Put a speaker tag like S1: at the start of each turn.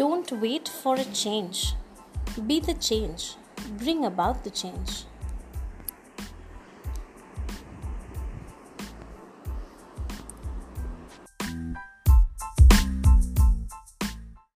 S1: Don't wait for a change. Be the change. Bring about the change.